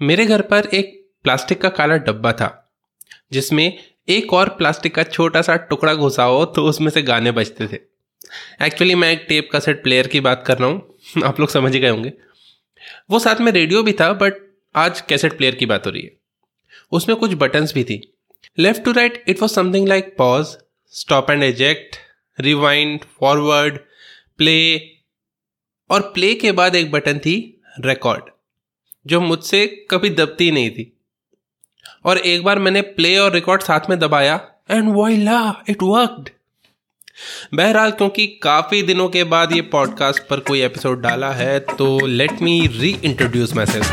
मेरे घर पर एक प्लास्टिक का काला डब्बा था, जिसमें एक और प्लास्टिक का छोटा सा टुकड़ा घुसा हो तो उसमें से गाने बजते थे। एक्चुअली मैं एक टेप का सेट प्लेयर की बात कर रहा हूँ। आप लोग समझ ही गए होंगे। वो साथ में रेडियो भी था बट आज कैसेट प्लेयर की बात हो रही है। उसमें कुछ बटन्स भी थी। Left to right it was something like pause stop and eject rewind forward play और प्ले के बाद एक बटन थी रिकॉर्ड जो मुझसे कभी दबती नहीं थी। और एक बार मैंने प्ले और रिकॉर्ड साथ में दबाया एंड वॉइला इट वर्कड बहरहाल, क्योंकि काफ़ी दिनों के बाद ये पॉडकास्ट पर कोई एपिसोड डाला है तो let me reintroduce self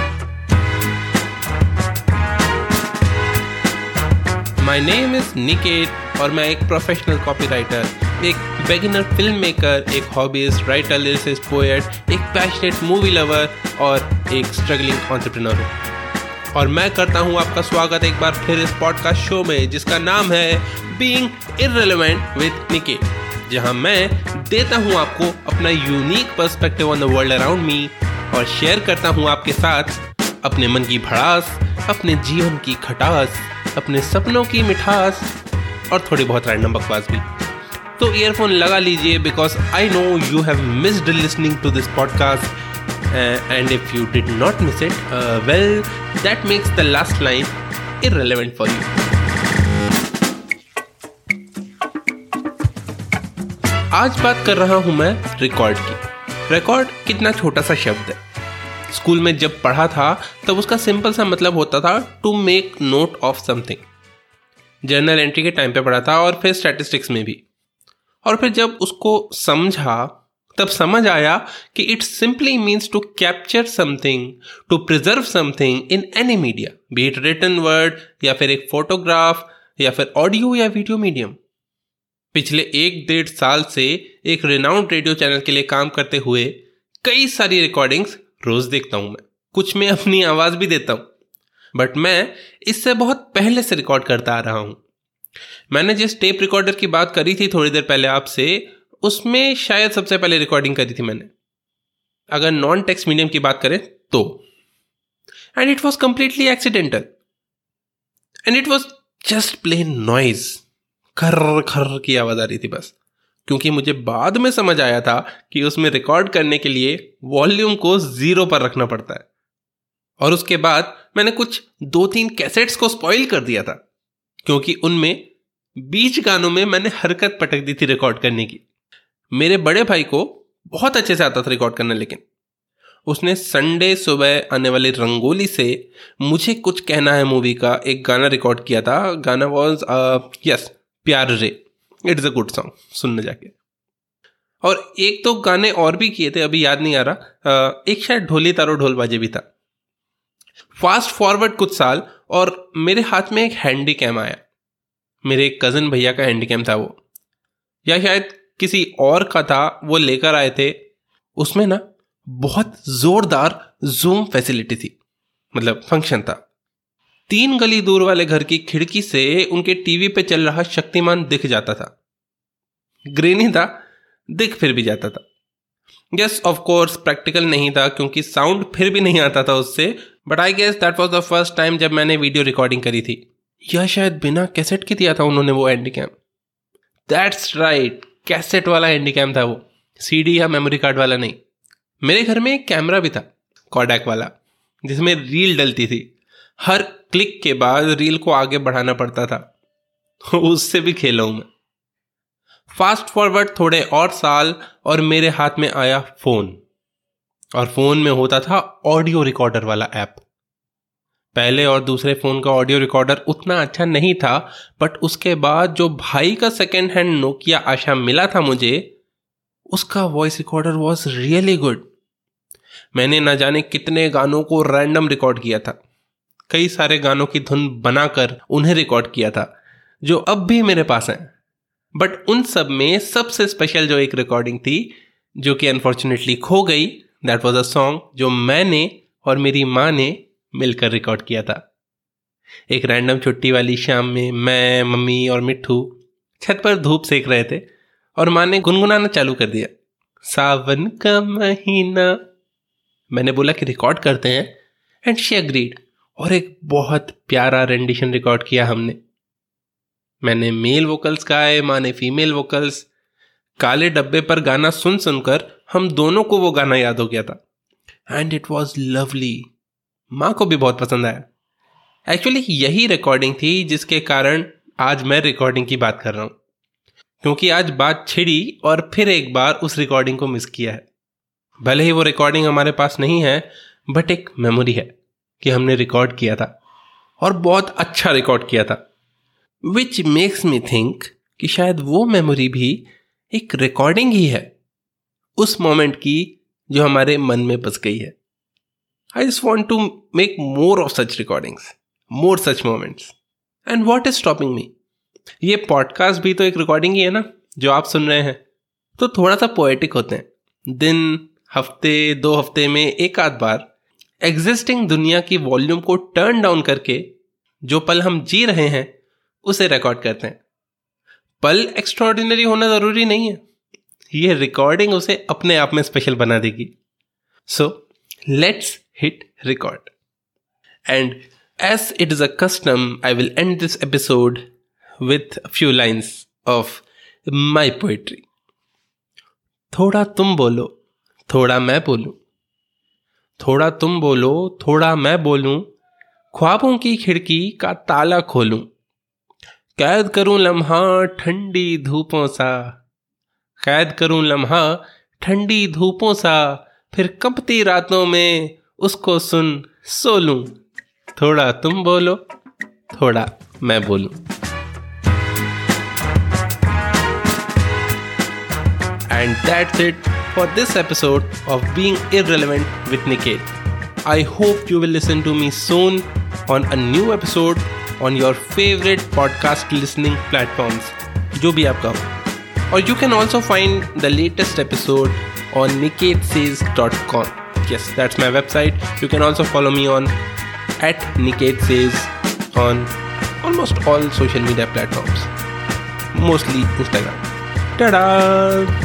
my name is Niket और मैं एक प्रोफेशनल कॉपी राइटर एक बेगिनर फ़िल्म मेकर एक हॉबीज राइटर लिरिसिस्ट पोएट एक पैशनेट मूवी लवर और एक स्ट्रगलिंग ऑन्टरप्रिनर हूँ और मैं करता हूँ आपका स्वागत एक बार फिर इस पॉडकास्ट शो में, जिसका नाम है बीइंग इररिलेवेंट विद निके जहाँ मैं देता हूँ आपको अपना unique perspective on the world around me और शेयर करता हूँ आपके साथ अपने मन की भड़ास, अपने जीवन की खटास, अपने सपनों की मिठास और थोड़ी बहुत रैंडम बकवास भी। तो ईयरफोन लगा लीजिए because I know you have missed listening to this podcast and if you did not miss it well that makes the last line irrelevant for you आज बात कर रहा हूँ मैं रिकॉर्ड की। रिकॉर्ड कितना छोटा सा शब्द है। स्कूल में जब पढ़ा था, तब उसका सिंपल सा मतलब होता था to make note of something journal entry के टाइम पे पढ़ा था, और फिर स्टैटिस्टिक्स में भी। और फिर जब उसको समझा, तब समझ आया कि it simply means to capture something to preserve something in any media be it written word या फिर एक फोटोग्राफ या फिर ऑडियो या वीडियो मीडियम पिछले एक डेढ़ साल से एक रिनाउंड रेडियो चैनल के लिए काम करते हुए कई सारी रिकॉर्डिंग्स रोज देखता हूँ मैं। कुछ में अपनी आवाज़ भी देता हूँ। बट मैं इससे बहुत पहले से रिकॉर्ड करता आ रहा हूँ। मैंने जिस टेप रिकॉर्डर की बात करी थी थोड़ी देर पहले आपसे, उसमें शायद सबसे पहले रिकॉर्डिंग करी थी मैंने। अगर नॉन टेक्स्ट मीडियम की बात करें तो। And it was completely accidental and it was just plain noise खर खर की आवाज़ आ रही थी बस। क्योंकि मुझे बाद में समझ आया था कि उसमें रिकॉर्ड करने के लिए वॉल्यूम को ज़ीरो पर रखना पड़ता है। और उसके बाद मैंने कुछ दो तीन कैसेट्स को स्पॉइल कर दिया था। क्योंकि उनमें बीच गानों में मैंने हरकत पटक दी थी रिकॉर्ड करने की। मेरे बड़े भाई को बहुत अच्छे से आता था रिकॉर्ड करना, लेकिन उसने संडे सुबह आने वाली रंगोली से मुझे कुछ कहना है मूवी का, एक गाना रिकॉर्ड किया था। गाना वॉज़ यस प्यार रे इट्स अ गुड सॉन्ग सुनने जाके। और एक तो गाने और भी किए थे, अभी याद नहीं आ रहा। एक शायद ढोली तारो ढोल बाजे भी था। फास्ट फॉरवर्ड कुछ साल और मेरे हाथ में एक हैंडी कैम आया। मेरे एक कज़न भैया का हैंडी कैम था वो। या शायद किसी और का था, वो लेकर आए थे। उसमें ना बहुत ज़ोरदार जूम फैसिलिटी थी। मतलब फ़ंक्शन था। तीन गली दूर वाले घर की खिड़की से उनके टीवी पे चल रहा शक्तिमान दिख जाता था। ग्रेनी था, दिख फिर भी जाता था। यस ऑफ़ कोर्स प्रैक्टिकल नहीं था, क्योंकि साउंड फिर भी नहीं आता था उससे but I guess that was the first time जब मैंने वीडियो रिकॉर्डिंग करी थी। या शायद बिना कैसेट के दिया था उन्होंने वो handycam that's right cassette वाला हैंडी कैम था वो। सीडी या मेमोरी कार्ड वाला नहीं। मेरे घर में एक कैमरा भी था कॉडैक वाला, जिसमें रील डलती थी। हर क्लिक के बाद रील को आगे बढ़ाना पड़ता था। उससे भी खेला हूँ मैं। फास्ट फॉरवर्ड थोड़े और साल और मेरे हाथ में आया फ़ोन। और फ़ोन में होता था ऑडियो रिकॉर्डर वाला ऐप। पहले और दूसरे फ़ोन का ऑडियो रिकॉर्डर उतना अच्छा नहीं था, बट उसके बाद जो भाई का सेकेंड हैंड नोकिया आशा मिला था मुझे, उसका voice recorder was really good मैंने ना जाने कितने गानों को रैंडम रिकॉर्ड किया था। कई सारे गानों की धुन बनाकर उन्हें रिकॉर्ड किया था, जो अब भी मेरे पास हैं। बट उन सब में सबसे स्पेशल जो एक रिकॉर्डिंग थी, जो कि अनफॉर्चुनेटली खो गई दैट वॉज़ अ सॉन्ग जो मैंने और मेरी माँ ने मिलकर रिकॉर्ड किया था। एक रैंडम छुट्टी वाली शाम में मैं, मम्मी और मिट्ठू छत पर धूप सेक रहे थे और माँ ने गुनगुनाना चालू कर दिया। सावन का महीना। मैंने बोला कि रिकॉर्ड करते हैं। एंड शी अग्रीड और एक बहुत प्यारा रेंडिशन रिकॉर्ड किया हमने। मैंने मेल वोकल्स गाए माँ ने फीमेल वोकल्स काले डब्बे पर गाना सुन सुनकर हम दोनों को वो गाना याद हो गया था। एंड इट वॉज़ लवली माँ को भी बहुत पसंद आया। एक्चुअली यही रिकॉर्डिंग थी जिसके कारण आज मैं रिकॉर्डिंग की बात कर रहा हूँ। क्योंकि आज बात छिड़ी और फिर एक बार उस रिकॉर्डिंग को मिस किया है। भले ही वो रिकॉर्डिंग हमारे पास नहीं है बट एक मेमोरी है कि हमने रिकॉर्ड किया था। और बहुत अच्छा रिकॉर्ड किया था। विच मेक्स मी थिंक कि शायद वो मेमोरी भी एक रिकॉर्डिंग ही है उस मोमेंट की जो हमारे मन में बस गई है। I just want to make more of such recordings more such moments and what is stopping me ये पॉडकास्ट भी तो एक रिकॉर्डिंग ही है ना, जो आप सुन रहे हैं। तो थोड़ा सा पोएटिक होते हैं। दिन, हफ़्ते, दो हफ़्ते में एक आध बार एग्जिस्टिंग दुनिया की वॉल्यूम को टर्न डाउन करके जो पल हम जी रहे हैं उसे रिकॉर्ड करते हैं। पल एक्स्ट्रॉर्डिनरी होना ज़रूरी नहीं है। ये रिकॉर्डिंग उसे अपने आप में स्पेशल बना देगी। So let's hit record and As it is custom, I will end this episode with a few lines of my poetry. थोड़ा तुम बोलो थोड़ा मैं बोलूँ। थोड़ा तुम बोलो थोड़ा मैं बोलूँ। ख्वाबों की खिड़की का ताला खोलूं। कैद करूँ लम्हा ठंडी धूपों सा। कैद करूँ लम्हा ठंडी धूपों सा, फिर कंपती रातों में उसको सुन सोलू थोड़ा तुम बोलो, थोड़ा मैं बोलू। And that's it for this episode of being irrelevant with Niket I hope you will listen to me soon on a new episode on your favorite podcast listening platforms, जो भी आपका हो. Or you can also find the latest episode on niketsays.com. Yes, that's my website. You can also follow me on at Niket Says on almost all social media platforms, mostly Instagram. Ta-da!